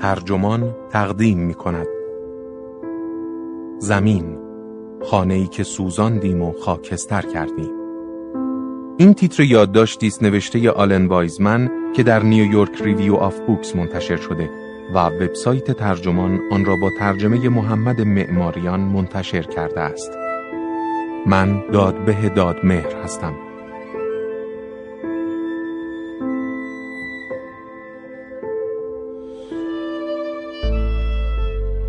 ترجمان تقدیم می کند زمین خانه‌ای که سوزاندیم و خاکستر کردیم این تیتر یادداشتی است نوشته آلن وایزمن که در New York Review of Books منتشر شده و وبسایت ترجمان آن را با ترجمه محمد معماریان منتشر کرده است. من دادبه دادمهر هستم.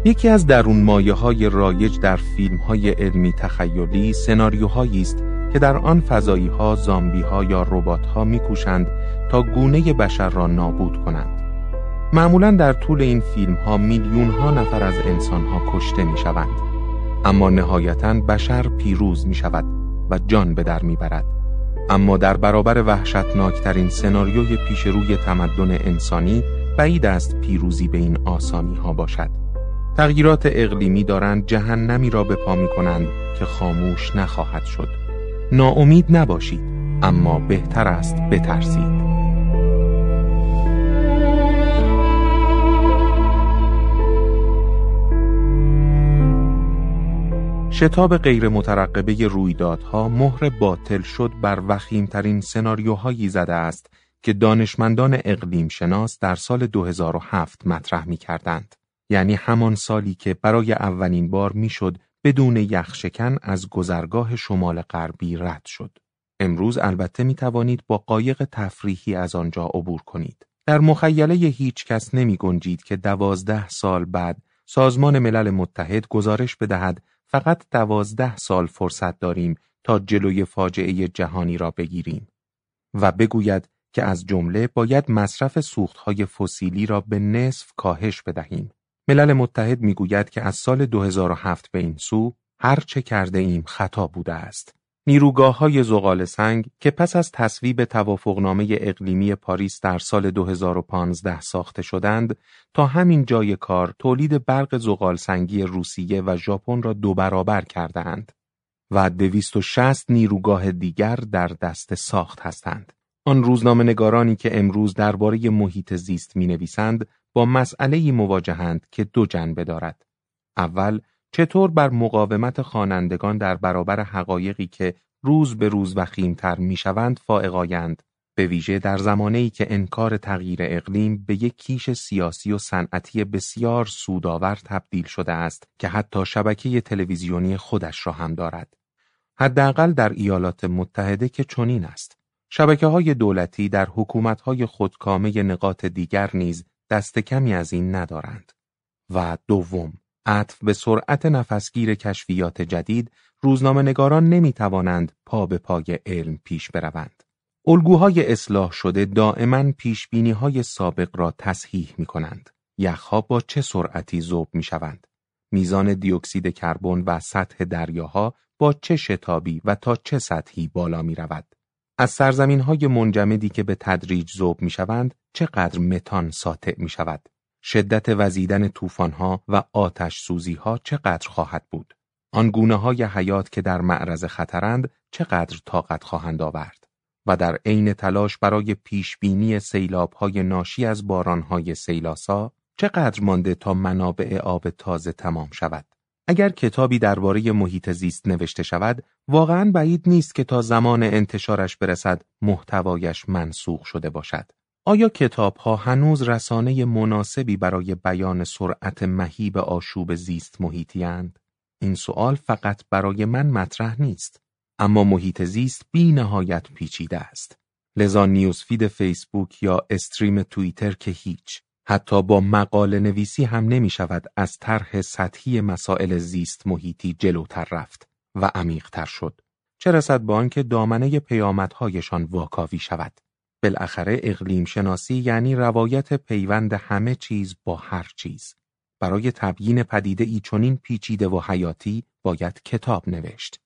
یکی از درون مایه های رایج در فیلم های علمی تخیلی سناریوهایی است که در آن فضایی ها زامبی ها یا ربات ها میکوشند تا گونه بشر را نابود کنند. معمولا در طول این فیلم ها میلیون ها نفر از انسان ها کشته می شوند. اما نهایتا بشر پیروز می شود و جان به در می برد. اما در برابر وحشتناکترین سناریوی پیش روی تمدن انسانی بعید است پیروزی به این آسانی ها باشد. تغییرات اقلیمی دارند جهنمی را به پا می کنند که خاموش نخواهد شد. ناامید نباشید اما بهتر است بترسید. شتاب غیر مترقبه رویدادها مهر باطل شد بر وخیمترین سناریوهایی زده است که دانشمندان اقلیم شناس در سال 2007 مطرح می کردند. یعنی همان سالی که برای اولین بار می‌شد بدون یخشکن از گذرگاه شمال غربی رد شد. امروز البته می توانید با قایق تفریحی از آنجا عبور کنید. در مخیله هیچ کس نمی گنجید که دوازده سال بعد سازمان ملل متحد گزارش بدهد فقط دوازده سال فرصت داریم تا جلوی فاجعه جهانی را بگیریم و بگوید که از جمله باید مصرف سوختهای فسیلی را به نصف کاهش بدهیم. ملل متحد می‌گوید که از سال 2007 به این سو هر چه کرده ایم خطا بوده است. نیروگاه های زغال سنگ که پس از تصویب توافقنامه اقلیمی پاریس در سال 2015 ساخته شدند تا همین جای کار تولید برق زغال سنگی روسیه و ژاپن را دو برابر اند و 260 نیروگاه دیگر در دست ساخت هستند. آن روزنامه نگارانی که امروز درباره محیط زیست می نویسند با مسئله مواجهند که دو جنبه دارد. اول چطور بر مقاومت خوانندگان در برابر حقایقی که روز به روز وخیمتر می‌شوند فائقایند به ویژه در زمانی که انکار تغییر اقلیم به یک کیش سیاسی و صنعتی بسیار سودآور تبدیل شده است که حتی شبکه تلویزیونی خودش را هم دارد. حداقل در ایالات متحده که چنین است. شبکه های دولتی در حکومت های خودکامه نقاط دیگر نیز دست کمی از این ندارند. و دوم عطف به سرعت نفسگیر کشفیات جدید روزنامه نگاران نمی توانند پا به پای علم پیش بروند. الگوهای اصلاح شده دائما پیش های سابق را تصحیح می کنند. یخها با چه سرعتی ذوب می شوند؟ میزان دیوکسید کربن و سطح دریاها با چه شتابی و تا چه سطحی بالا می رود؟ از سرزمین های منجمدی که به تدریج ذوب می شوند چقدر متان ساطع می شود؟ شدت وزیدن طوفان‌ها و آتش ها چقدر خواهد بود؟ آن گونه های حیات که در معرض خطرند چقدر طاقت خواهند آورد؟ و در عین تلاش برای پیشبینی سیلاب های ناشی از باران های سیلاسا چقدر مانده تا منابع آب تازه تمام شود؟ اگر کتابی درباره محیط زیست نوشته شود، واقعا بعید نیست که تا زمان انتشارش برسد محتوایش منسوخ شده باشد. آیا ها هنوز رسانه مناسبی برای بیان سرعت مهیب آشوب زیست محیطی این سوال فقط برای من مطرح نیست. اما محیط زیست بی نهایت پیچیده است. لذا نیوزفید فیسبوک یا استریم توییتر که هیچ. حتی با مقاله نویسی هم نمی شود از طرح سطحی مسائل زیست محیطی جلوتر رفت و عمیقتر شد. چه رسد با آنکه دامنه پیامدهایشان واکاوی شود. بالاخره اقلیم شناسی یعنی روایت پیوند همه چیز با هر چیز. برای تبیین پدیده ای چنین پیچیده و حیاتی باید کتاب نوشت.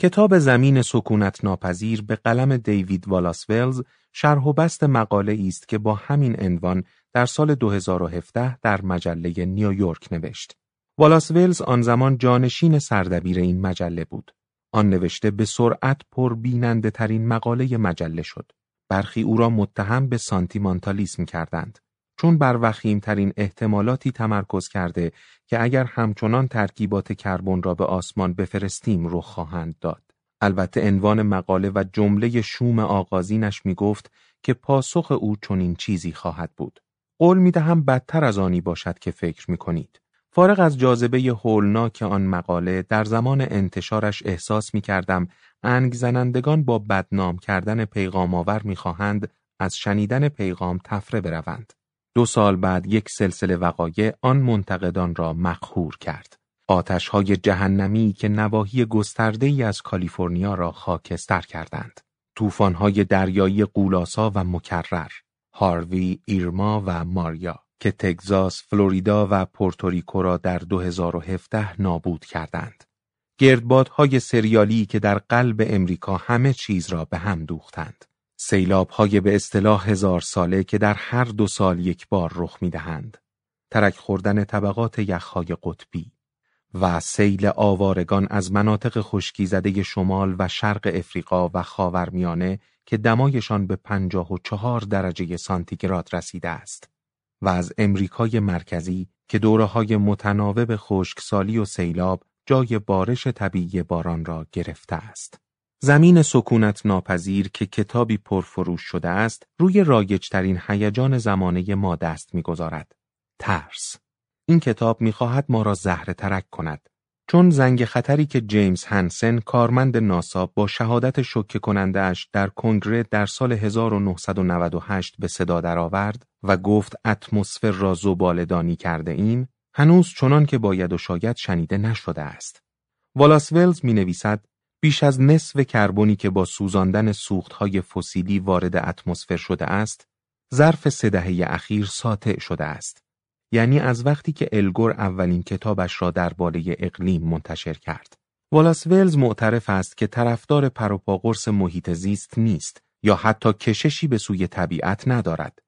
کتاب زمین سکونت ناپذیر به قلم دیوید والاس ولز شرح و بست مقاله است که با همین عنوان در سال 2017 در مجله نیویورک نوشت. والاس ولز آن زمان جانشین سردبیر این مجله بود. آن نوشته به سرعت پربیننده ترین مقاله مجله شد. برخی او را متهم به سانتیمانتالیسم کردند چون بر وخیمترین احتمالاتی تمرکز کرده که اگر همچنان ترکیبات کربن را به آسمان بفرستیم رخ خواهند داد. البته عنوان مقاله و جمله شوم آغازینش می گفت که پاسخ او چنین چیزی خواهد بود. قول می دهم بدتر از آنی باشد که فکر می کنید. فارغ از جاذبه هولناک آن مقاله در زمان انتشارش احساس می کردم انگ زنندگان با بدنام کردن پیغام آور می خواهند از شنیدن پیغام تفره بروند. دو سال بعد یک سلسله وقایع آن منتقدان را مقهور کرد. آتش های جهنمی که نواحی گسترده ای از کالیفرنیا را خاکستر کردند. طوفان های دریایی قولاسا و مکرر، هاروی، ایرما و ماریا که تگزاس، فلوریدا و پورتوریکو را در 2017 نابود کردند. گردبادهای سریالی که در قلب امریکا همه چیز را به هم دوختند. های به اصطلاح هزار ساله که در هر دو سال یک بار رخ می‌دهند. ترک خوردن طبقات یخهای قطبی و سیل آوارگان از مناطق خشکی زده شمال و شرق افریقا و خاورمیانه که دمایشان به پنجاه و چهار درجه سانتیگراد رسیده است و از امریکای مرکزی که دوره های متناوب خشکسالی و سیلاب جای بارش طبیعی باران را گرفته است. زمین سکونت ناپذیر که کتابی پرفروش شده است روی رایجترین هیجان زمانه ما دست می‌گذارد. ترس. این کتاب می‌خواهد ما را زهره ترک کند. چون زنگ خطری که جیمز هنسن کارمند ناسا با شهادت شکه کننده اش در کنگره در سال 1998 به صدا درآورد و گفت اتمسفر را زبالدانی کرده ایم هنوز چنان که باید و شاید شنیده نشده است. والاس ولز می نویسد بیش از نصف کربنی که با سوزاندن سوختهای فسیلی وارد اتمسفر شده است، ظرف سه دهه اخیر ساطع شده است. یعنی از وقتی که الگور اولین کتابش را درباره اقلیم منتشر کرد. والاس ولز معترف است که طرفدار پروپاگورس محیط زیست نیست یا حتی کششی به سوی طبیعت ندارد.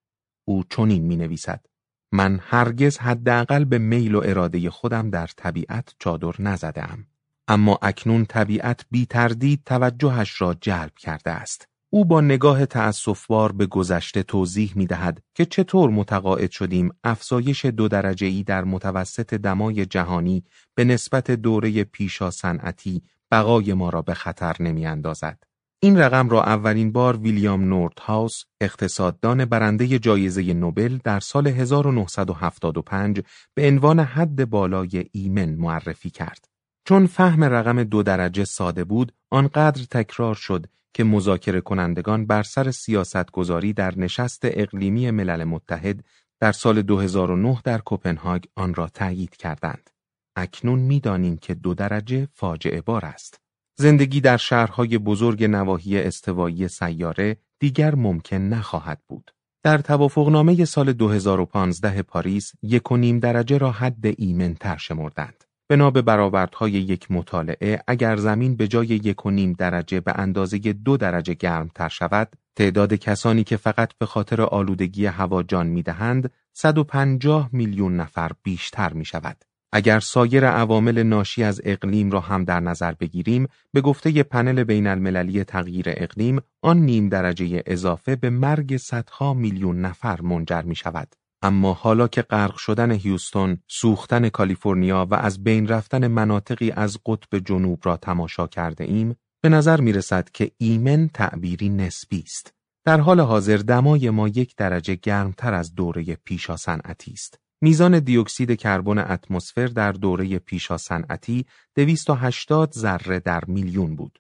او چنین می نویسد. من هرگز حداقل به میل و اراده خودم در طبیعت چادر نزدم. اما اکنون طبیعت بی تردید توجهش را جلب کرده است. او با نگاه تأصفبار به گذشته توضیح می دهد که چطور متقاعد شدیم افزایش دو درجه ای در متوسط دمای جهانی به نسبت دوره پیشا صنعتی بقای ما را به خطر نمی اندازد. این رقم را اولین بار ویلیام نورت هاوس اقتصاددان برنده جایزه نوبل در سال 1975 به عنوان حد بالای ایمن معرفی کرد. چون فهم رقم دو درجه ساده بود، آنقدر تکرار شد که مذاکره کنندگان بر سر سیاست گذاری در نشست اقلیمی ملل متحد در سال 2009 در کوپنهاگ آن را تایید کردند. اکنون می‌دانیم که دو درجه فاجعه بار است. زندگی در شهرهای بزرگ نواحی استوایی سیاره دیگر ممکن نخواهد بود. در توافقنامه سال 2015 پاریس یک و نیم درجه را حد ایمن تر شمردند. بنا به برآوردهای یک مطالعه اگر زمین به جای یک و نیم درجه به اندازه دو درجه گرم تر شود تعداد کسانی که فقط به خاطر آلودگی هوا جان می‌دهند 150 میلیون نفر بیشتر می شود. اگر سایر عوامل ناشی از اقلیم را هم در نظر بگیریم به گفته پنل بین المللی تغییر اقلیم آن نیم درجه اضافه به مرگ صدها میلیون نفر منجر می شود. اما حالا که غرق شدن هیوستون، سوختن کالیفرنیا و از بین رفتن مناطقی از قطب جنوب را تماشا کرده ایم، به نظر می رسد که ایمن تعبیری نسبی است. در حال حاضر دمای ما یک درجه گرمتر از دوره پیشا صنعتی است. میزان دیوکسید کربن اتمسفر در دوره پیشا صنعتی 280 ذره در میلیون بود.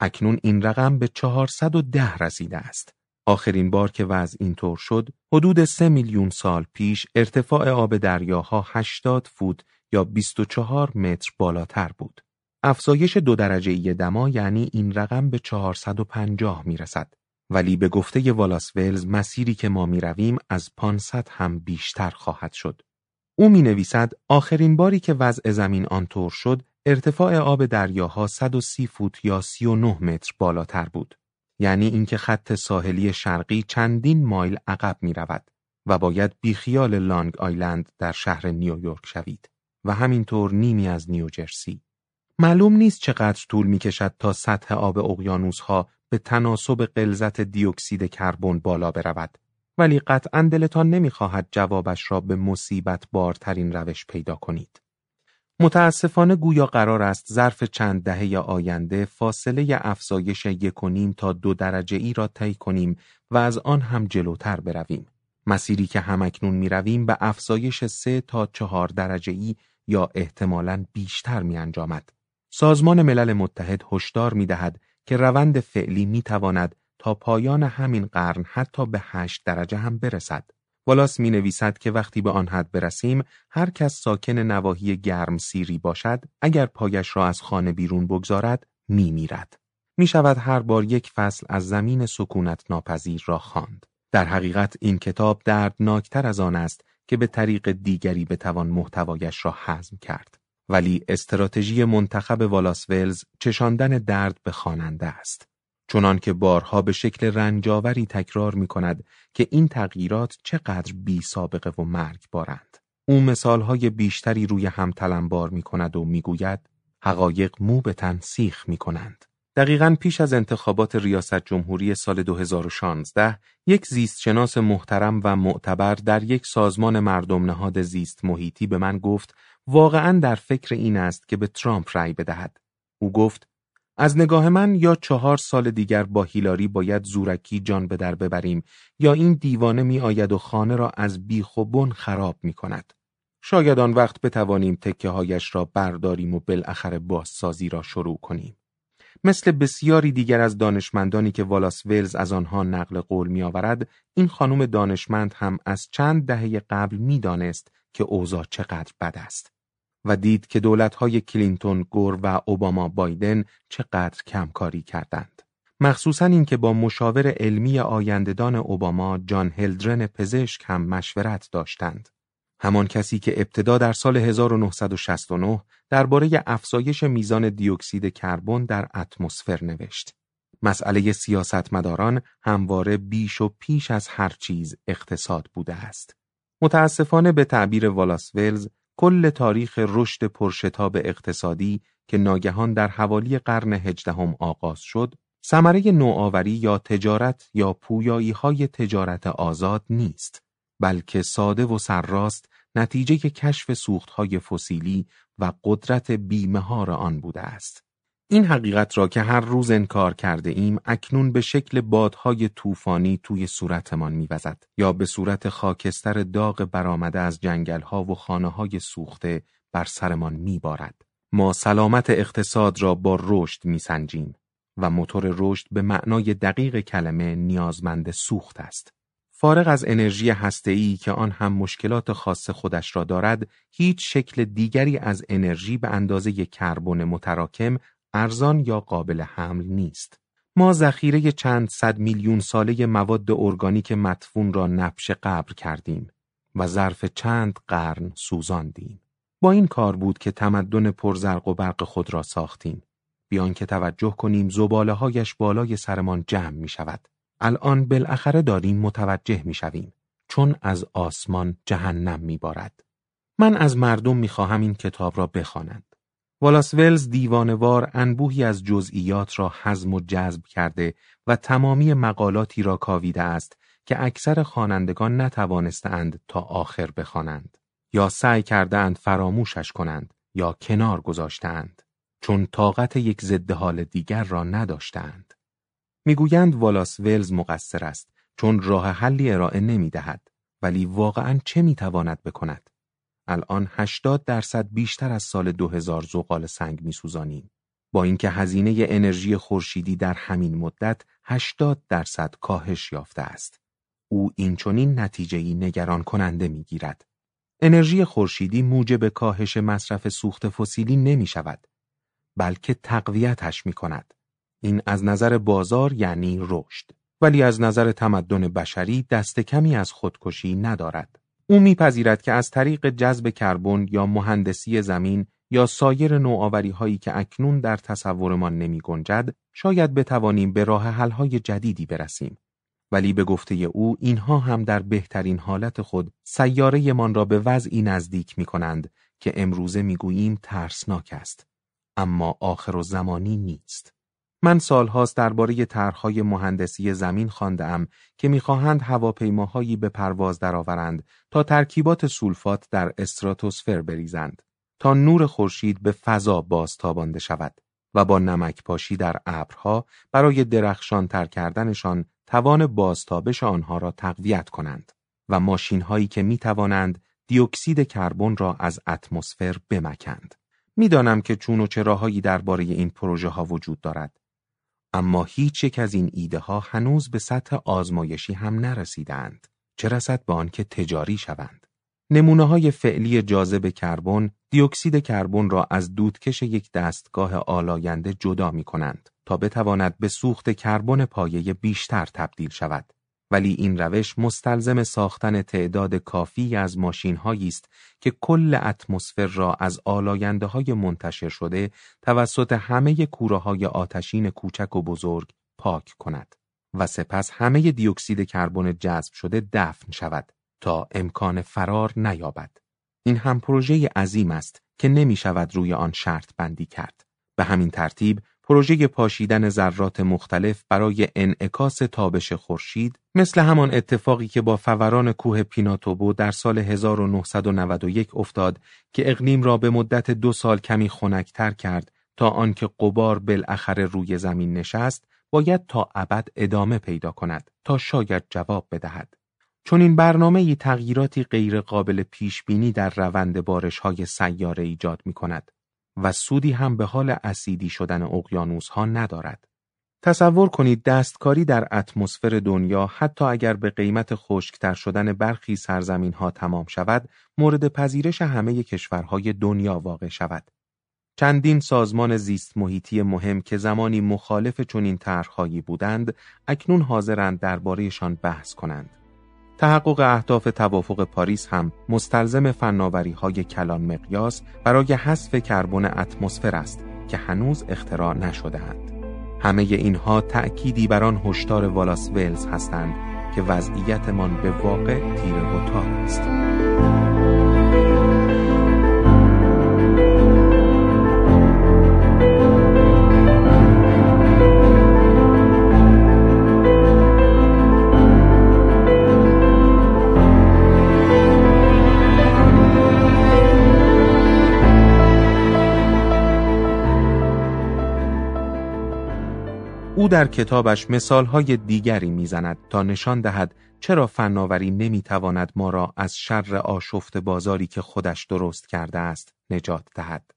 اکنون این رقم به 410 رسیده است. آخرین بار که وضع اینطور شد، حدود سه میلیون سال پیش ارتفاع آب دریاها 80 فوت یا 24 متر بالاتر بود. افزایش دو درجه ای دما یعنی این رقم به 450 می رسد. ولی به گفته والاس ولز مسیری که ما می رویم از 500 هم بیشتر خواهد شد. او می نویسد آخرین باری که وضع زمین آنطور شد ارتفاع آب دریاها 130 فوت یا 39 متر بالاتر بود. یعنی اینکه خط ساحلی شرقی چندین مایل عقب می رود و باید بیخیال لانگ آیلند در شهر نیویورک شوید و همینطور نیمی از نیوجرسی. معلوم نیست چقدر طول می کشد تا سطح آب اقیانوس ها به تناسب غلظت دیوکسید کربن بالا برود ولی قطعا دلتان نمی‌خواهد جوابش را به مصیبت بارترین روش پیدا کنید. متاسفانه گویا قرار است ظرف چند دهه آینده فاصله افزایش یک و نیم تا دو درجه ای را طی کنیم و از آن هم جلوتر برویم. مسیری که همکنون می رویم به افزایش سه تا چهار درجه ای یا احتمالاً بیشتر می انجامد. سازمان ملل متحد هشدار می دهد که روند فعلی می تواند تا پایان همین قرن حتی به هشت درجه هم برسد. والاس می نویسد که وقتی به آن حد برسیم هر کس ساکن نواحی گرم سیری باشد اگر پایش را از خانه بیرون بگذارد می میرد. می شود هر بار یک فصل از زمین سکونت ناپذیر را خواند. در حقیقت این کتاب دردناکتر از آن است که به طریق دیگری بتوان محتوایش را حزم کرد. ولی استراتژی منتخب والاس ولز چشاندن درد به خواننده است. چنان که بارها به شکل رنجاوری تکرار می کند که این تغییرات چقدر بی سابقه و مرگ بارند. او مثالهای بیشتری روی هم تلمبار می کند و می گوید حقایق مو به تن سیخ می کنند. دقیقا پیش از انتخابات ریاست جمهوری سال 2016 یک زیستشناس محترم و معتبر در یک سازمان مردم نهاد زیست محیطی به من گفت واقعا در فکر این است که به ترامپ رأی بدهد. او گفت از نگاه من یا چهار سال دیگر با هیلاری باید زورکی جان به در ببریم یا این دیوانه می آید و خانه را از بیخ و بن خراب می کند. شاید آن وقت بتوانیم تکه هایش را برداریم و بالاخره بازسازی را شروع کنیم. مثل بسیاری دیگر از دانشمندانی که والاس ولز از آنها نقل قول می آورد، این خانم دانشمند هم از چند دهه قبل می دانست که اوضاع چقدر بد است. و دید که دولتهای کلینتون، گور و اوباما بایدن چقدر کمکاری کردند. مخصوصا اینکه با مشاور علمی آیندهدان اوباما جان هلدرن پزشک هم مشورت داشتند. همان کسی که ابتدا در سال 1969 درباره افزایش میزان دیوکسید کربن در اتمسفر نوشت. مسئله سیاستمداران همواره بیش و پیش از هر چیز اقتصاد بوده است. متاسفانه به تعبیر والاس ولز کل تاریخ رشد پرشتاب اقتصادی که ناگهان در حوالی قرن هجدهم آغاز شد، ثمره نوآوری یا تجارت یا پویایی های تجارت آزاد نیست، بلکه ساده و سرراست نتیجه کشف سوختهای فسیلی و قدرت بیمهار آن بوده است. این حقیقت را که هر روز انکار کرده ایم اکنون به شکل بادهای طوفانی توی صورتمان میوزد یا به صورت خاکستر داغ برآمده از جنگلها و خانههای سوخته بر سرمان میبارد. ما سلامت اقتصاد را با رشد میسنجیم و موتور رشد به معنای دقیق کلمه نیازمند سوخت است. فارغ از انرژی هسته‌ای که آن هم مشکلات خاص خودش را دارد، هیچ شکل دیگری از انرژی به اندازه کربن متراکم ارزان یا قابل حمل نیست. ما ذخیره چند صد میلیون ساله مواد ارگانیک مدفون را نبش قبر کردیم و ظرف چند قرن سوزاندیم. با این کار بود که تمدن پرزرق و برق خود را ساختیم. بیان که توجه کنیم زباله هایش بالای سرمان جمع می شود. الان بالاخره داریم متوجه می شویم. چون از آسمان جهنم می بارد. من از مردم می خواهم این کتاب را بخوانند. والاس ولز دیوانوار انبوهی از جزئیات را حزم و جذب کرده و تمامی مقالاتی را کاویده است که اکثر خوانندگان نتوانستند تا آخر بخوانند یا سعی کردند فراموشش کنند یا کنار گذاشتند چون طاقت یک ضد حال دیگر را نداشتند می‌گویند والاس ولز مقصر است چون راه حلی ارائه نمی دهد ولی واقعا چه می‌تواند بکند؟ الان 80 درصد بیشتر از سال 2000 زغال سنگ میسوزانیم. با اینکه هزینه انرژی خورشیدی در همین مدت 80 درصد کاهش یافته است. او این چنین نتیجه‌ای نگران کننده می‌گیرد. انرژی خورشیدی موجب کاهش مصرف سوخت فسیلی نمی شود بلکه تقویتش می کند. این از نظر بازار یعنی رشد ولی از نظر تمدن بشری دست کمی از خودکشی ندارد. او میپذیرد که از طریق جذب کربن یا مهندسی زمین یا سایر نوآوری هایی که اکنون در تصورمان نمی گنجد شاید بتوانیم به راه حل های جدیدی برسیم. ولی به گفته او اینها هم در بهترین حالت خود سیاره من را به وضعی نزدیک می کنند که امروزه می گوییم ترسناک است. اما آخر و زمانی نیست. من سالهاست درباره طرحهای مهندسی زمین خواندهام که می‌خواهند هواپیماهایی به پرواز درآورند تا ترکیبات سولفات در استراتوسفر بریزند تا نور خورشید به فضا بازتابانده شود و با نمک پاشی در ابرها برای درخشان تر کردنشان توان بازتابش آنها را تقویت کنند و ماشین هایی که می توانند دیوکسید کربن را از اتمسفر بمکند. می‌دانم که چون و چراهایی درباره این پروژه ها وجود دارد اما هیچ یک از این ایده ها هنوز به سطح آزمایشی هم نرسیدند چه رسد به آنکه تجاری شوند. نمونه های فعلی جاذب کربن دیوکسید کربن را از دودکش یک دستگاه آلاینده جدا می کنند تا بتواند به سوخت کربن پایه بیشتر تبدیل شود. ولی این روش مستلزم ساختن تعداد کافی از ماشین است که کل اتمسفر را از آلاینده های منتشر شده توسط همه کوره های آتشین کوچک و بزرگ پاک کند و سپس همه دیوکسید کربن جذب شده دفن شود تا امکان فرار نیابد. این هم پروژه عظیم است که نمی شود روی آن شرط بندی کرد. به همین ترتیب پروژه پاشیدن ذرات مختلف برای انعکاس تابش خورشید مثل همان اتفاقی که با فوران کوه پیناتوبو در سال 1991 افتاد که اقلیم را به مدت دو سال کمی خنکتر کرد تا آنکه قبار بالاخره روی زمین نشست باید تا ابد ادامه پیدا کند تا شاید جواب بدهد. چون این برنامه تغییراتی غیرقابل پیش بینی در روند بارش های سیاره ایجاد می کند و سودی هم به حال اسیدی شدن اقیانوس ها ندارد. تصور کنید دستکاری در اتمسفر دنیا حتی اگر به قیمت خشکتر شدن برخی سرزمین ها تمام شود مورد پذیرش همه کشورهای دنیا واقع شود. چندین سازمان زیست محیطی مهم که زمانی مخالف چنین طرحهایی بودند اکنون حاضرند دربارهشان بحث کنند. تحقق اهداف توافق پاریس هم مستلزم فناوری های کلان مقیاس برای حذف کربن اتمسفر است که هنوز اختراع نشدهاند. همه اینها تأکیدی بر آن هشدار والاس ولز هستند که وضعیتمان به واقع تیره و است. او در کتابش مثالهای دیگری می‌زند تا نشان دهد چرا فناوری نمی‌تواند ما را از شر آشفت بازاری که خودش درست کرده است نجات دهد.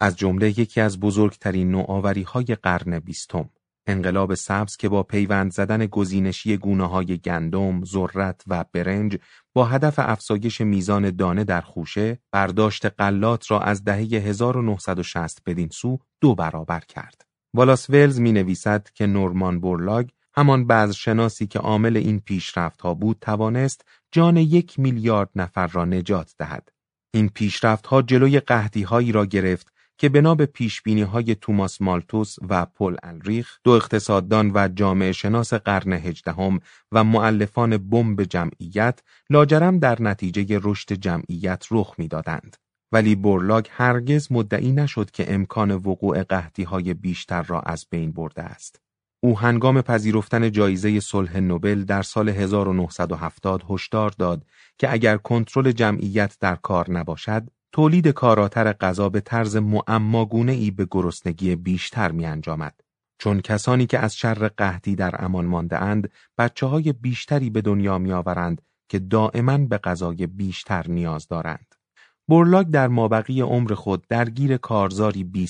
از جمله یکی از بزرگترین نوآوری های قرن بیستم انقلاب سبز که با پیوند زدن گزینشی گونه های گندم، ذرت و برنج با هدف افزایش میزان دانه در خوشه برداشت قلات را از دهه 1960 بدین سو دو برابر کرد. والاس ولز می نویسد که نورمان بورلاگ همان شناسی که عامل این پیشرفت ها بود توانست جان یک میلیارد نفر را نجات دهد. این پیشرفت ها جلوی قهدی هایی را گرفت که بنا به پیش بینی های توماس مالتوس و پل الریخ دو اقتصاددان و جامعه شناس قرن هجدهم و معلفان بمب جمعیت لاجرم در نتیجه رشد جمعیت رخ می‌دادند. ولی بورلاگ هرگز مدعی نشد که امکان وقوع قهدی های بیشتر را از بین برده است. او هنگام پذیرفتن جایزه صلح نوبل در سال 1970 هشدار داد که اگر کنترل جمعیت در کار نباشد، تولید کاراتر غذا به طرز معماگونه ای به گرسنگی بیشتر می انجامد. چون کسانی که از شر قهدی در امان مانده اند، بچه های بیشتری به دنیا می آورند که دائما به غذای بیشتر نیاز دارند. بورلاگ در مابقی عمر خود درگیر کارزاری بی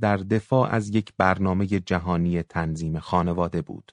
در دفاع از یک برنامه جهانی تنظیم خانواده بود.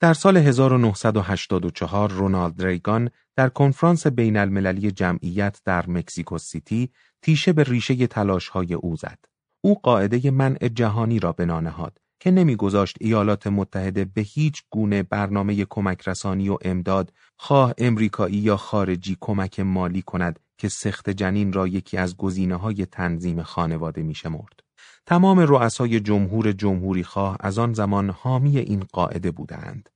در سال 1984 رونالد ریگان در کنفرانس بین المللی جمعیت در مکزیکو سیتی تیشه به ریشه تلاشهای او زد. او قاعده منع جهانی را بنا نهاد که نمیگذاشت ایالات متحده به هیچ گونه برنامه کمک رسانی و امداد خواه امریکایی یا خارجی کمک مالی کند که سخت جنین را یکی از گزینه های تنظیم خانواده می شمرد. تمام رؤسای جمهور جمهوری خواه از آن زمان حامی این قاعده بودند.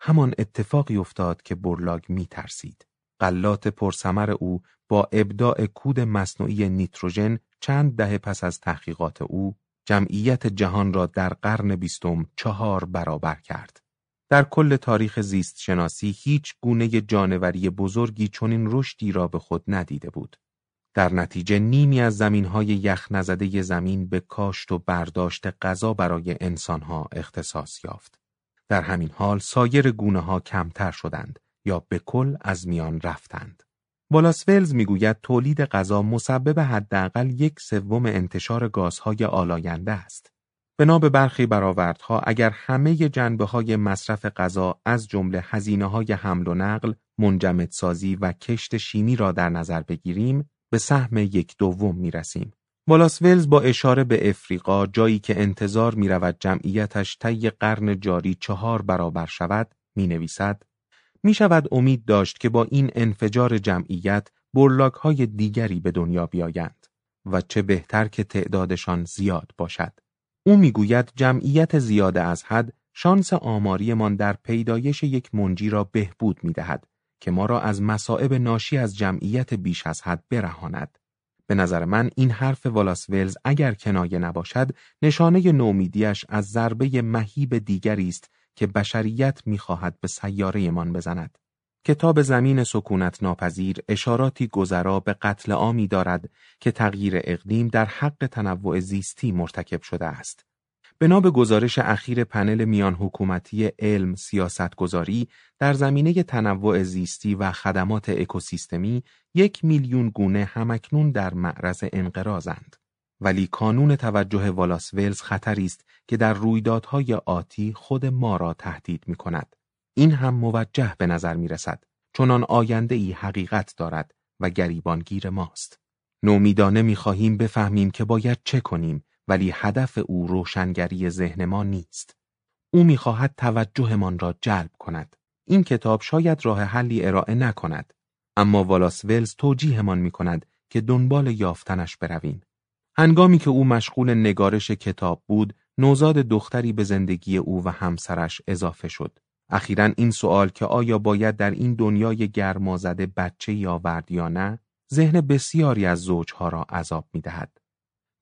همان اتفاقی افتاد که برلاگ می ترسید. قلات پرسمر او با ابداع کود مصنوعی نیتروژن چند دهه پس از تحقیقات او جمعیت جهان را در قرن بیستم چهار برابر کرد. در کل تاریخ زیست شناسی هیچ گونه جانوری بزرگی چنین رشدی را به خود ندیده بود. در نتیجه نیمی از زمینهای یخ نزده زمین به کاشت و برداشت غذا برای انسانها اختصاص یافت. در همین حال سایر گونه ها کمتر شدند یا به کل از میان رفتند. والاس ولز می‌گوید تولید غذا مسبب حداقل یک سوم انتشار گازهای آلاینده است. بنا به برخی برآوردها اگر همه جنبه های مصرف غذا از جمله هزینه های حمل و نقل، منجمدسازی و کشت شیمی را در نظر بگیریم، به سهم یک دوم می رسیم. ولز با اشاره به افریقا جایی که انتظار می رود جمعیتش طی قرن جاری چهار برابر شود می نویسد می شود امید داشت که با این انفجار جمعیت برلاک های دیگری به دنیا بیایند و چه بهتر که تعدادشان زیاد باشد. او می‌گوید جمعیت زیاده از حد شانس آماریمان در پیدایش یک منجی را بهبود می دهد که ما را از مصائب ناشی از جمعیت بیش از حد برهاند. به نظر من این حرف والاس ولز اگر کنایه نباشد نشانه نومیدیش از ضربه مهیب دیگری است که بشریت می‌خواهد به سیاره من بزند. کتاب زمین سکونت ناپذیر اشاراتی گذرا به قتل عامی دارد که تغییر اقلیم در حق تنوع زیستی مرتکب شده است. بنا به گزارش اخیر پنل میان حکومتی علم سیاستگذاری در زمینه تنوع زیستی و خدمات اکوسیستمی یک میلیون گونه همکنون در معرض انقراضند. ولی کانون توجه والاس ولز خطری است که در رویدادهای آتی خود ما را تهدید می کند. این هم موجه به نظر می رسد چون آینده ای حقیقت دارد و گریبانگیر ماست. نومیدانه می خواهیم بفهمیم که باید چه کنیم ولی هدف او روشنگری ذهن ما نیست. او می‌خواهد توجهمان را جلب کند. این کتاب شاید راه حلی ارائه نکند. اما والاس ولز توجیهمان می کند که دنبال یافتنش برویم. هنگامی که او مشغول نگارش کتاب بود، نوزاد دختری به زندگی او و همسرش اضافه شد. اخیرا این سوال که آیا باید در این دنیای گرمازده بچه یاورد یا نه، ذهن بسیاری از زوجها را عذاب می دهد.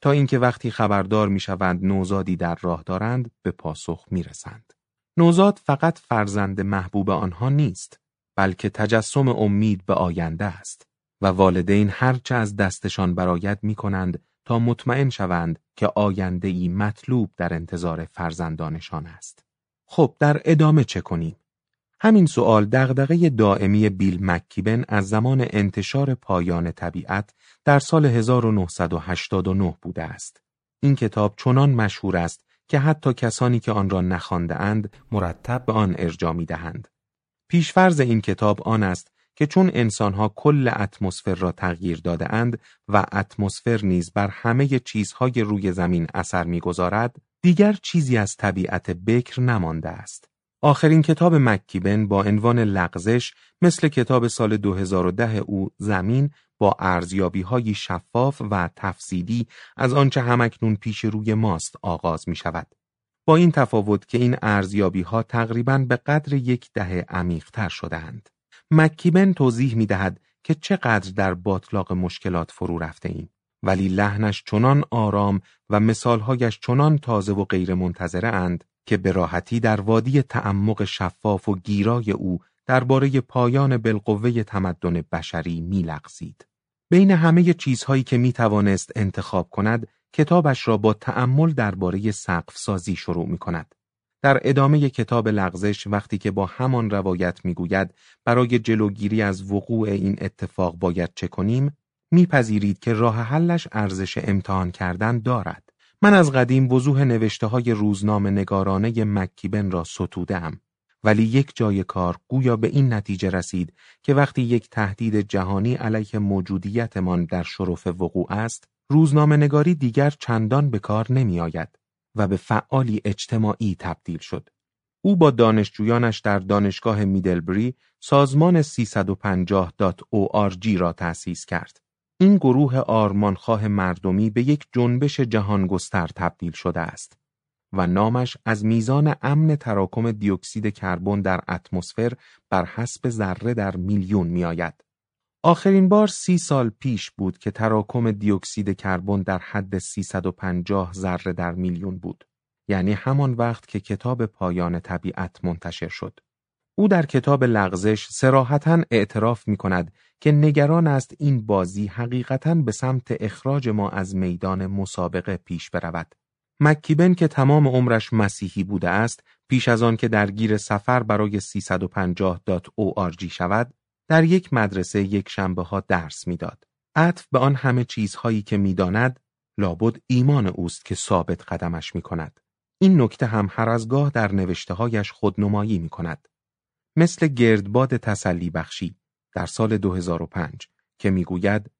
تا اینکه وقتی خبردار می شوند نوزادی در راه دارند به پاسخ می رسند. نوزاد فقط فرزند محبوب آنها نیست بلکه تجسم امید به آینده است و والدین هرچه از دستشان برایت می کنند تا مطمئن شوند که آینده ای مطلوب در انتظار فرزندانشان است. خب در ادامه چه کنیم؟ همین سوال دغدغه دائمی بیل مکیبن از زمان انتشار پایان طبیعت در سال 1989 بوده است. این کتاب چنان مشهور است که حتی کسانی که آن را نخوانده اند مرتب به آن ارجا می دهند. پیشفرز این کتاب آن است که چون انسانها کل اتمسفر را تغییر داده اند و اتمسفر نیز بر همه چیزهای روی زمین اثر می‌گذارد دیگر چیزی از طبیعت بکر نمانده است. آخرین کتاب مکیبن با عنوان لغزش مثل کتاب سال 2010 او زمین با ارزیابی های شفاف و تفصیلی از آنچه همکنون پیش روی ماست آغاز می شود. با این تفاوت که این ارزیابی ها تقریبا به قدر یک دهه عمیقتر شدهاند. مکیبن توضیح می دهد که چقدر در باطلاق مشکلات فرو رفته ایم. ولی لحنش چنان آرام و مثالهایش چنان تازه و غیر منتظره اند که به راحتی در وادی تعمق شفاف و گیرای او درباره پایان بالقوه تمدن بشری میلغزید. بین همه چیزهایی که می توانست انتخاب کند، کتابش را با تأمل درباره سقف سازی شروع می کند. در ادامه کتاب لغزش وقتی که با همان روایت می‌گوید برای جلوگیری از وقوع این اتفاق باید چه کنیم؟ میپذیرید که راه حلش ارزش امتحان کردن دارد. من از قدیم وضوح نوشته های روزنامه نگارانه مکیبن را ستودم ولی یک جای کار گویا به این نتیجه رسید که وقتی یک تهدید جهانی علیه موجودیتمان در شرف وقوع است روزنامه نگاری دیگر چندان به کار نمی آید و به فعالی اجتماعی تبدیل شد. او با دانشجویانش در دانشگاه میدلبری سازمان 350.org را تأسیس کرد. این گروه آرمانخواه مردمی به یک جنبش جهانگستر تبدیل شده است و نامش از میزان امن تراکم دیوکسید کربن در اتمسفر بر حسب ذره در میلیون میآید. آخرین بار سی سال پیش بود که تراکم دیوکسید کربن در حد 350 ذره در میلیون بود. یعنی همان وقت که کتاب پایان طبیعت منتشر شد. او در کتاب لغزش سراحتا اعتراف می کند که نگران است این بازی حقیقتا به سمت اخراج ما از میدان مسابقه پیش برود. مکیبن که تمام عمرش مسیحی بوده است پیش از آن که درگیر سفر برای 350.org شود در یک مدرسه یک شنبه ها درس می‌داد. عطف به آن همه چیزهایی که می‌داند لابد ایمان اوست که ثابت قدمش می کند. این نکته هم هر از گاه در نوشته هایش خودنمایی می کند. مثل گردباد تسلی بخشی در سال 2005 که می‌گوید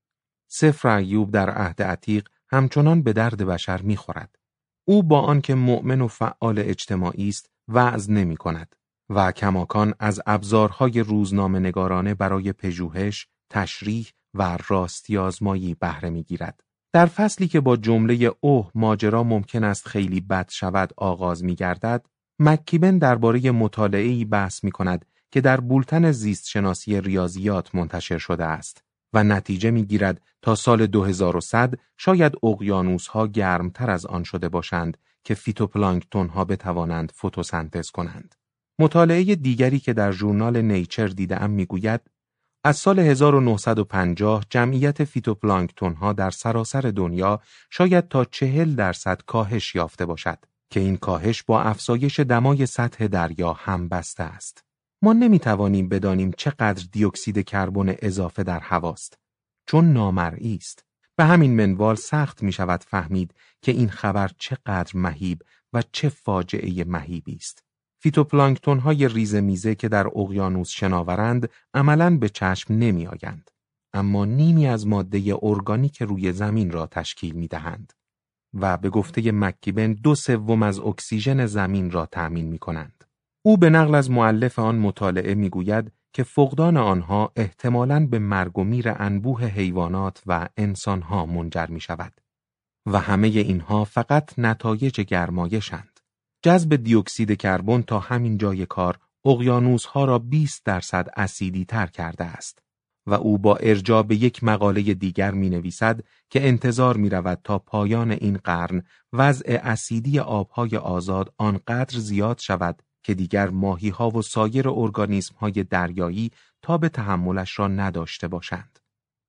سفر ایوب در عهد عتیق همچنان به درد بشر می‌خورد. او با آنکه مؤمن و فعال اجتماعی است وعظ نمی کند و کماکان از ابزارهای روزنامه نگارانه برای پژوهش، تشریح و راستی آزمایی بهره می‌گیرد. در فصلی که با جمله اوه ماجرا ممکن است خیلی بد شود آغاز می گردد، مکیبن درباره مطالعه‌ای بحث می کند که در بولتن زیست شناسی ریاضیات منتشر شده است و نتیجه می گیرد تا سال 2100 شاید اقیانوس ها گرمتر از آن شده باشند که فیتوپلانکتون ها بتوانند فتوسنتز کنند. مطالعه دیگری که در ژورنال Nature دیدم می‌گوید از سال 1950 جمعیت فیتوپلانکتون ها در سراسر دنیا شاید تا چهل درصد کاهش یافته باشد که این کاهش با افزایش دمای سطح دریا همبسته است. ما نمی توانیم بدانیم چقدر دیوکسید کربن اضافه در هواست چون نامرئی است. به همین منوال سخت می شود فهمید که این خبر چقدر مهیب و چه فاجعه مهیبی است. فیتوپلانکتون های ریز میزه که در اقیانوس شناورند عملا به چشم نمی آیند. اما نیمی از ماده ارگانیک روی زمین را تشکیل می دهند و به گفته مکیبن دو سوم از اکسیژن زمین را تأمین می کنند. او به نقل از معلف آن مطالعه می گوید که فقدان آنها احتمالاً به مرگ و میر انبوه حیوانات و انسانها منجر می شود. و همه اینها فقط نتایج گرمایشند. جذب دیوکسید کربن تا همین جای کار اقیانوس ها را 20 درصد اسیدی تر کرده است و او با ارجاع به یک مقاله دیگر می نویسد که انتظار می رود تا پایان این قرن وضع اسیدی آبهای آزاد آنقدر زیاد شود که دیگر ماهی ها و سایر ارگانیسم های دریایی تا به تحملش را نداشته باشند.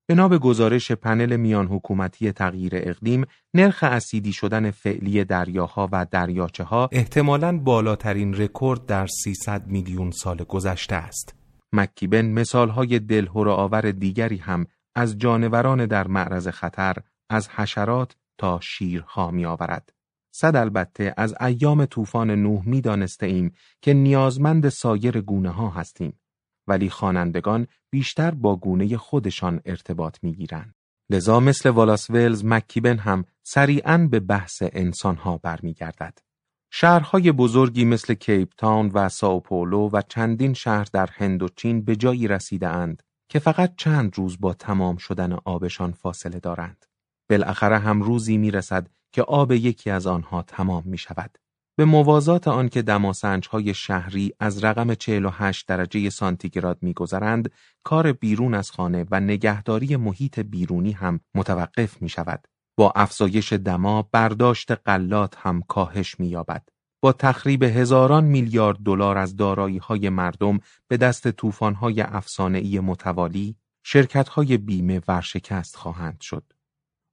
بنا به گزارش پنل میان حکومتی تغییر اقلیم، نرخ اسیدی شدن فعلی دریاها و دریاچه ها احتمالاً بالاترین رکورد در 300 میلیون سال گذشته است. مکیبن مثالهای دلهور آور دیگری هم از جانوران در معرض خطر از حشرات تا شیرها می آورد. صد البته از ایام طوفان نوح می دانسته ایم که نیازمند سایر گونه ها هستیم ولی خوانندگان بیشتر با گونه خودشان ارتباط می گیرند. لذا مثل والاس ولز مکیبن هم سریعا به بحث انسانها برمیگردد. شهرهای بزرگی مثل کیپ تاون و ساوپولو و چندین شهر در هند و چین به جایی رسیده اند که فقط چند روز با تمام شدن آبشان فاصله دارند. بالاخره هم روزی می رسد که آب یکی از آنها تمام می شود. به موازات آنکه های شهری از رقم 48 درجه سانتیگراد میگذرند، کار بیرون از خانه و نگهداری محیط بیرونی هم متوقف می شود. با افزایش دما برداشت قلات هم کاهش می‌یابد. با تخریب هزاران میلیارد دلار از های مردم به دست طوفان‌های افسانه‌ای متوالی، شرکت‌های بیمه ورشکست خواهند شد.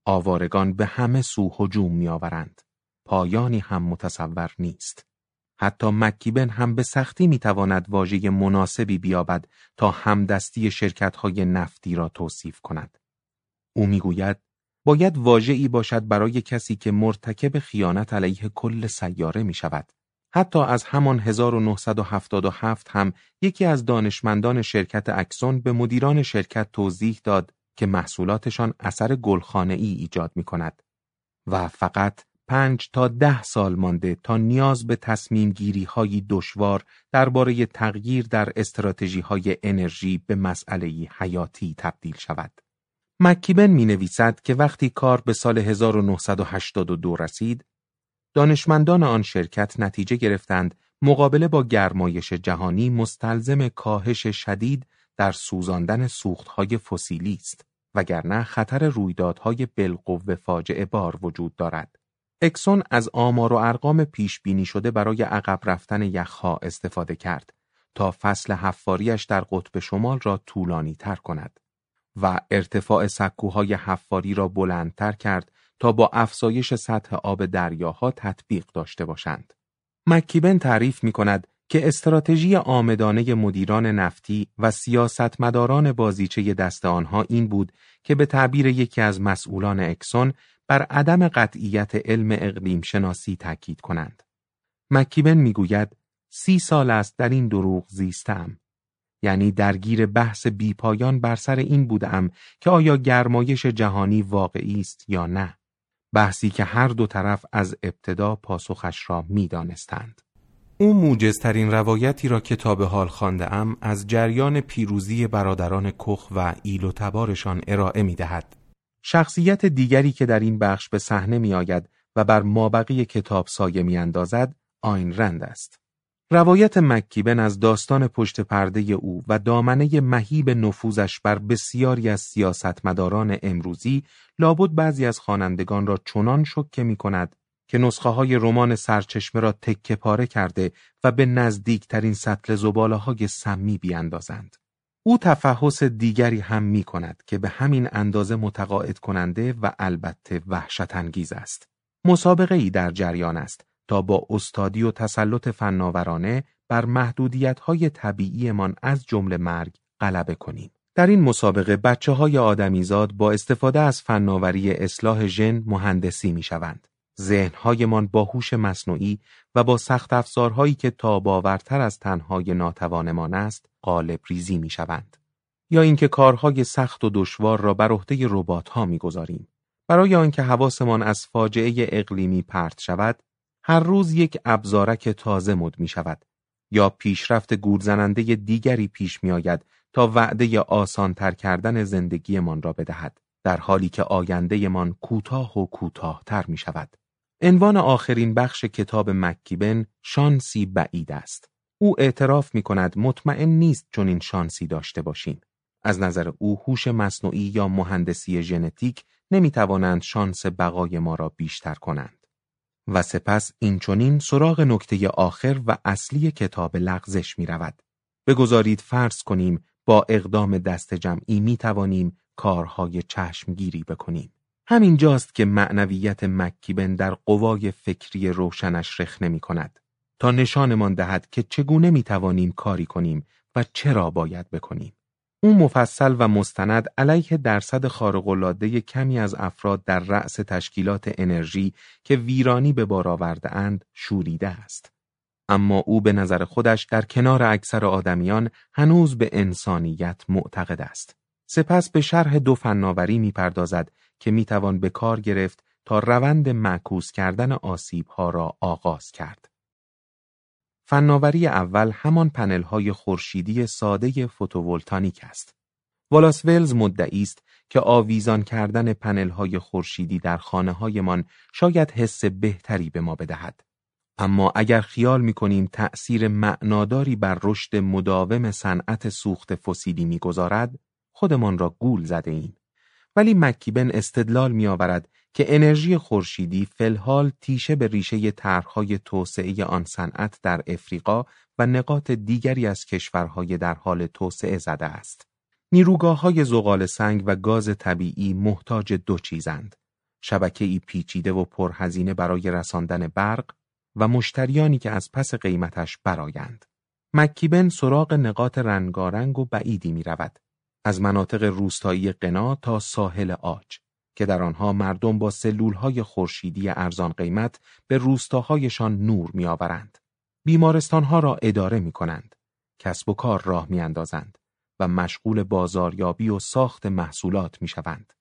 آوارگان به همه سو هجوم میآورند. پایانی هم متصور نیست. حتی مکیبن هم به سختی می‌تواند واژه مناسبی بیابد تا همدستی شرکت‌های نفتی را توصیف کند. او می‌گوید باید واژه‌ای باشد برای کسی که مرتکب خیانت علیه کل سیاره می شود. حتی از همان 1977 هم یکی از دانشمندان شرکت اکسون به مدیران شرکت توضیح داد که محصولاتشان اثر گلخانه ای ایجاد می کند و فقط پنج تا ده سال مانده تا نیاز به تصمیم گیری های دشوار درباره تغییر در استراتژی های انرژی به مسئله حیاتی تبدیل شود. مکیبن می نویسد که وقتی کار به سال 1982 رسید، دانشمندان آن شرکت نتیجه گرفتند مقابله با گرمایش جهانی مستلزم کاهش شدید در سوزاندن سوختهای فسیلی است وگرنه خطر رویدادهای بالقوه فاجعه بار وجود دارد. اکسون از آمار و ارقام پیش بینی شده برای عقب رفتن یخها استفاده کرد تا فصل حفاریش در قطب شمال را طولانی تر کند و ارتفاع سکوهای حفاری را بلندتر کرد تا با افزایش سطح آب دریاها تطبیق داشته باشند. مکیبن تعریف می کند که استراتژی آمدانه مدیران نفتی و سیاستمداران بازیچه دست آنها این بود که به تعبیر یکی از مسئولان اکسون بر عدم قطعیت علم اقلیم شناسی تاکید کنند. مکیبن می‌گوید سی سال است در این دروغ زیستم. یعنی درگیر بحث بیپایان بر سر این بودم که آیا گرمایش جهانی واقعی است یا نه. بحثی که هر دو طرف از ابتدا پاسخش را می‌دانستند. او موجزترین روایتی را که تا به حال خانده ام از جریان پیروزی برادران کخ و ایل و تبارشان ارائه می دهد. شخصیت دیگری که در این بخش به صحنه می آید و بر مابقی کتاب سایه می اندازد آین رند است. روایت مکیبن از داستان پشت پرده او و دامنه مهیب نفوذش بر بسیاری از سیاستمداران امروزی لابد بعضی از خوانندگان را چنان شکه می کند که نسخه های رمان سرچشمه را تکه پاره کرده و به نزدیکترین سطل زباله های سمی بیاندازند. او تفحص دیگری هم می کند که به همین اندازه متقاعد کننده و البته وحشت انگیز است. مسابقه ای در جریان است تا با استادی و تسلط فناورانه بر محدودیت های طبیعیمان از جمله مرگ غلبه کنیم. در این مسابقه بچه های آدمیزاد با استفاده از فناوری اصلاح ژن مهندسی می شوند. ذهنهایمان با هوش مصنوعی و با سخت افزارهایی که تاباورتر از تنهای ناتوانمان است قالب ریزی می شوند. یا اینکه کارهای سخت و دشوار را بر عهده ربات ها می گذاریم. برای آنکه حواسمان از فاجعه اقلیمی پرت شود هر روز یک ابزارک تازه مد می شود یا پیشرفت گورزننده دیگری پیش می آید تا وعده آسان تر کردن زندگیمان را بدهد در حالی که آیندهمان کوتاه و کوتاه تر می شود. عنوان آخرین بخش کتاب مکیبن شانسی بعید است. او اعتراف می کند مطمئن نیست چون این شانسی داشته باشیم. از نظر او هوش مصنوعی یا مهندسی ژنتیک نمی توانند شانس بقای ما را بیشتر کنند. و سپس این چونین سراغ نکته آخر و اصلی کتاب لغزش می رود. بگذارید فرض کنیم با اقدام دست جمعی می توانیم کارهای چشمگیری بکنیم. همین جاست که معنویت مکیبن در قوای فکری روشنش رخ نمی کند تا نشانمان دهد که چگونه می توانیم کاری کنیم و چرا باید بکنیم. او مفصل و مستند علیه درصد خارق‌العاده کمی از افراد در رأس تشکیلات انرژی که ویرانی به بار آورده اند شوریده است. اما او به نظر خودش در کنار اکثر آدمیان هنوز به انسانیت معتقد است. سپس به شرح دو فناوری می‌پردازد که می‌توان به کار گرفت تا روند معکوس کردن آسیب ها را آغاز کرد. فناوری اول همان پنل های خورشیدی ساده فوتوولتانیک است. والاس ولز مدعی است که آویزان کردن پنل های خورشیدی در خانه هایمان شاید حس بهتری به ما بدهد. اما اگر خیال می کنیم تأثیر معناداری بر رشد مداوم صنعت سوخت فسیلی می‌گذارد، خودمان را گول زده ایم. ولی مکیبن استدلال می آورد که انرژی خورشیدی فلحال تیشه به ریشه طرحهای توسعه آن صنعت در افریقا و نقاط دیگری از کشورهای در حال توسعه زده است. نیروگاه های زغال سنگ و گاز طبیعی محتاج دو چیزند. شبکه ای پیچیده و پرهزینه برای رساندن برق و مشتریانی که از پس قیمتش برایند. مکیبن سراغ نقاط رنگارنگ و بعیدی می رود. از مناطق روستایی قنا تا ساحل آج که در آنها مردم با سلولهای خورشیدی ارزان قیمت به روستاهایشان نور میآورند. بیمارستانها را اداره می کنند. کسب و کار راه می اندازند و مشغول بازاریابی و ساخت محصولات می شوند.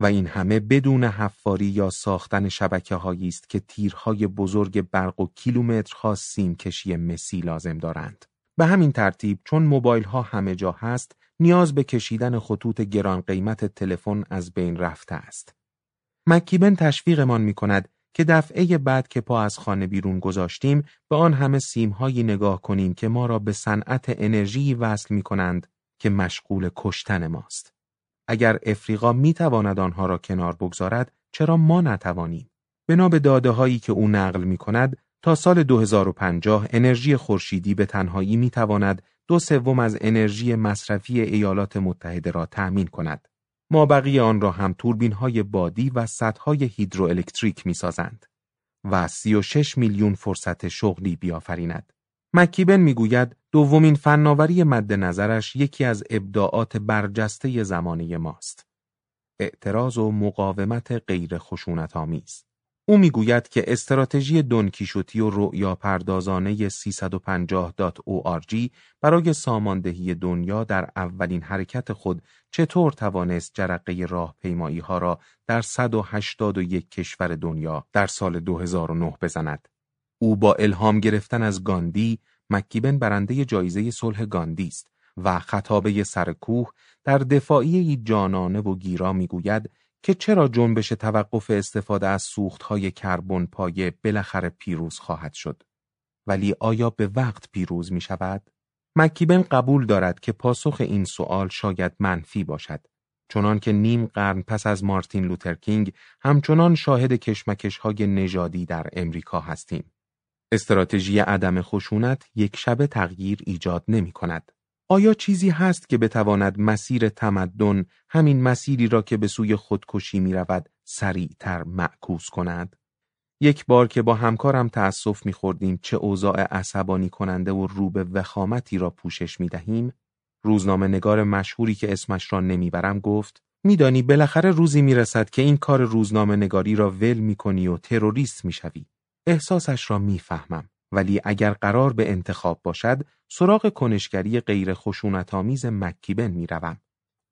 و این همه بدون حفاری یا ساختن شبکه است که تیرهای بزرگ برق و کیلومترها سیم کشی مسی لازم دارند. به همین ترتیب چون موبایل ها همه جا هست نیاز به کشیدن خطوط گران قیمت تلفن از بین رفته است. مکیبن تشویقمان می کند که دفعه بعد که پا از خانه بیرون گذاشتیم به آن همه سیمهایی نگاه کنیم که ما را به صنعت انرژی وصل می کنند که مشغول کشتن ماست. اگر افریقا می تواند آنها را کنار بگذارد چرا ما نتوانیم؟ بنا به داده هایی که او نقل می کند تا سال 2050 انرژی خورشیدی به تنهایی می تواند دو سوم از انرژی مصرفی ایالات متحده را تأمین کند. ما بقیه آن را هم توربین های بادی و سدهای هیدروالکتریک می سازند و 36 میلیون فرصت شغلی بیافریند. مکیبن می‌گوید دومین فناوری مد نظرش یکی از ابداعات برجسته زمانه ماست. اعتراض و مقاومت غیر خشونت آمیز. او می‌گوید که استراتژی دونکیشوتی و رؤیا پردازانه 350.org برای ساماندهی دنیا در اولین حرکت خود چطور توانست جرقه راهپیمایی ها را در 181 کشور دنیا در سال 2009 بزند. او با الهام گرفتن از گاندی، مکیبن برنده جایزه صلح گاندی است و خطابه سرکوه در دفاعی جانانه و گیرا می‌گوید که چرا جنبش توقف استفاده از سوختهای کربن پایه بالاخره پیروز خواهد شد. ولی آیا به وقت پیروز می شود؟ مکیبن قبول دارد که پاسخ این سوال شاید منفی باشد. چنان که نیم قرن پس از مارتین لوترکینگ همچنان شاهد کشمکش های نژادی در امریکا هستیم. استراتژی عدم خشونت یک شب تغییر ایجاد نمی کند. آیا چیزی هست که بتواند مسیر تمدن همین مسیری را که به سوی خودکشی می رود سریعتر معکوس کند؟ یک بار که با همکارم تأسف می خوردیم چه اوضاع عصبانی کننده و رو به وخامتی را پوشش می دهیم، روزنامه نگار مشهوری که اسمش را نمی‌برم گفت میدانی بالاخره روزی می‌رسد که این کار روزنامه نگاری را ول می کنی و تروریست می شوی. احساسش را می‌فهمم. ولی اگر قرار به انتخاب باشد سراغ کنشگری غیر خشونتآمیز مکیبن می‌روم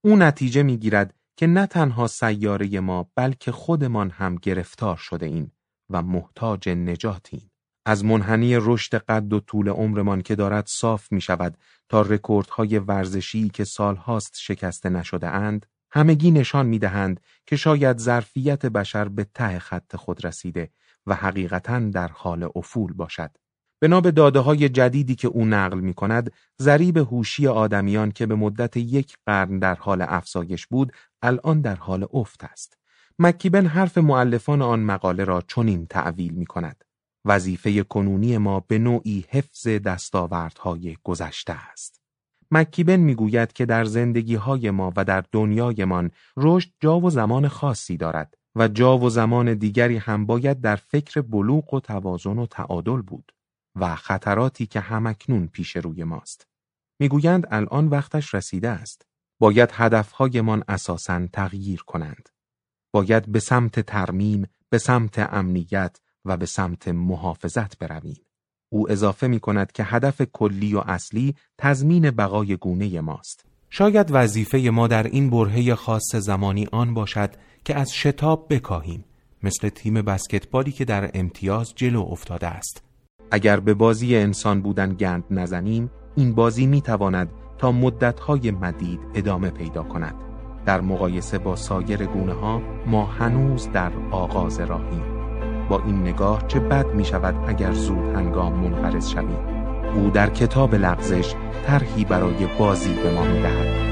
او نتیجه می‌گیرد که نه تنها سیاره ما بلکه خودمان هم گرفتار شده ایم و محتاج نجاتیم از منحنی رشد قد و طول عمرمان که دارد صاف می شود تا رکوردهای ورزشی که سالهاست شکسته نشده اند همگی نشان می دهند که شاید ظرفیت بشر به ته خط خود رسیده و حقیقتا در حال افول باشد. بنا به داده های جدیدی که او نقل می کند، ضریب هوشی آدمیان که به مدت یک قرن در حال افزایش بود، الان در حال افت است. مکیبن حرف معلفان آن مقاله را چنین تعویل می کند. وظیفه کنونی ما به نوعی حفظ دستاوردهای گذشته است. مکیبن می‌گوید که در زندگی های ما و در دنیایمان رشد جا و زمان خاصی دارد و جا و زمان دیگری هم باید در فکر بلوغ و توازن و تعادل بود. و خطراتی که همکنون پیش روی ماست. می‌گویند الان وقتش رسیده است. باید هدفهایمان اساساً تغییر کنند. باید به سمت ترمیم، به سمت امنیت و به سمت محافظت برویم. او اضافه می کند که هدف کلی و اصلی تضمین بقای گونه ماست. شاید وظیفه ما در این برهه خاص زمانی آن باشد که از شتاب بکاهیم مثل تیم بسکتبالی که در امتیاز جلو افتاده است اگر به بازی انسان بودن گند نزنیم این بازی می تواند تا مدتهای مدید ادامه پیدا کند. در مقایسه با سایر گونه ها ما هنوز در آغاز راهیم. با این نگاه چه بد می شود اگر زود هنگام منقرض شویم؟ او در کتاب لغزش طرحی برای بازی به ما می دهد.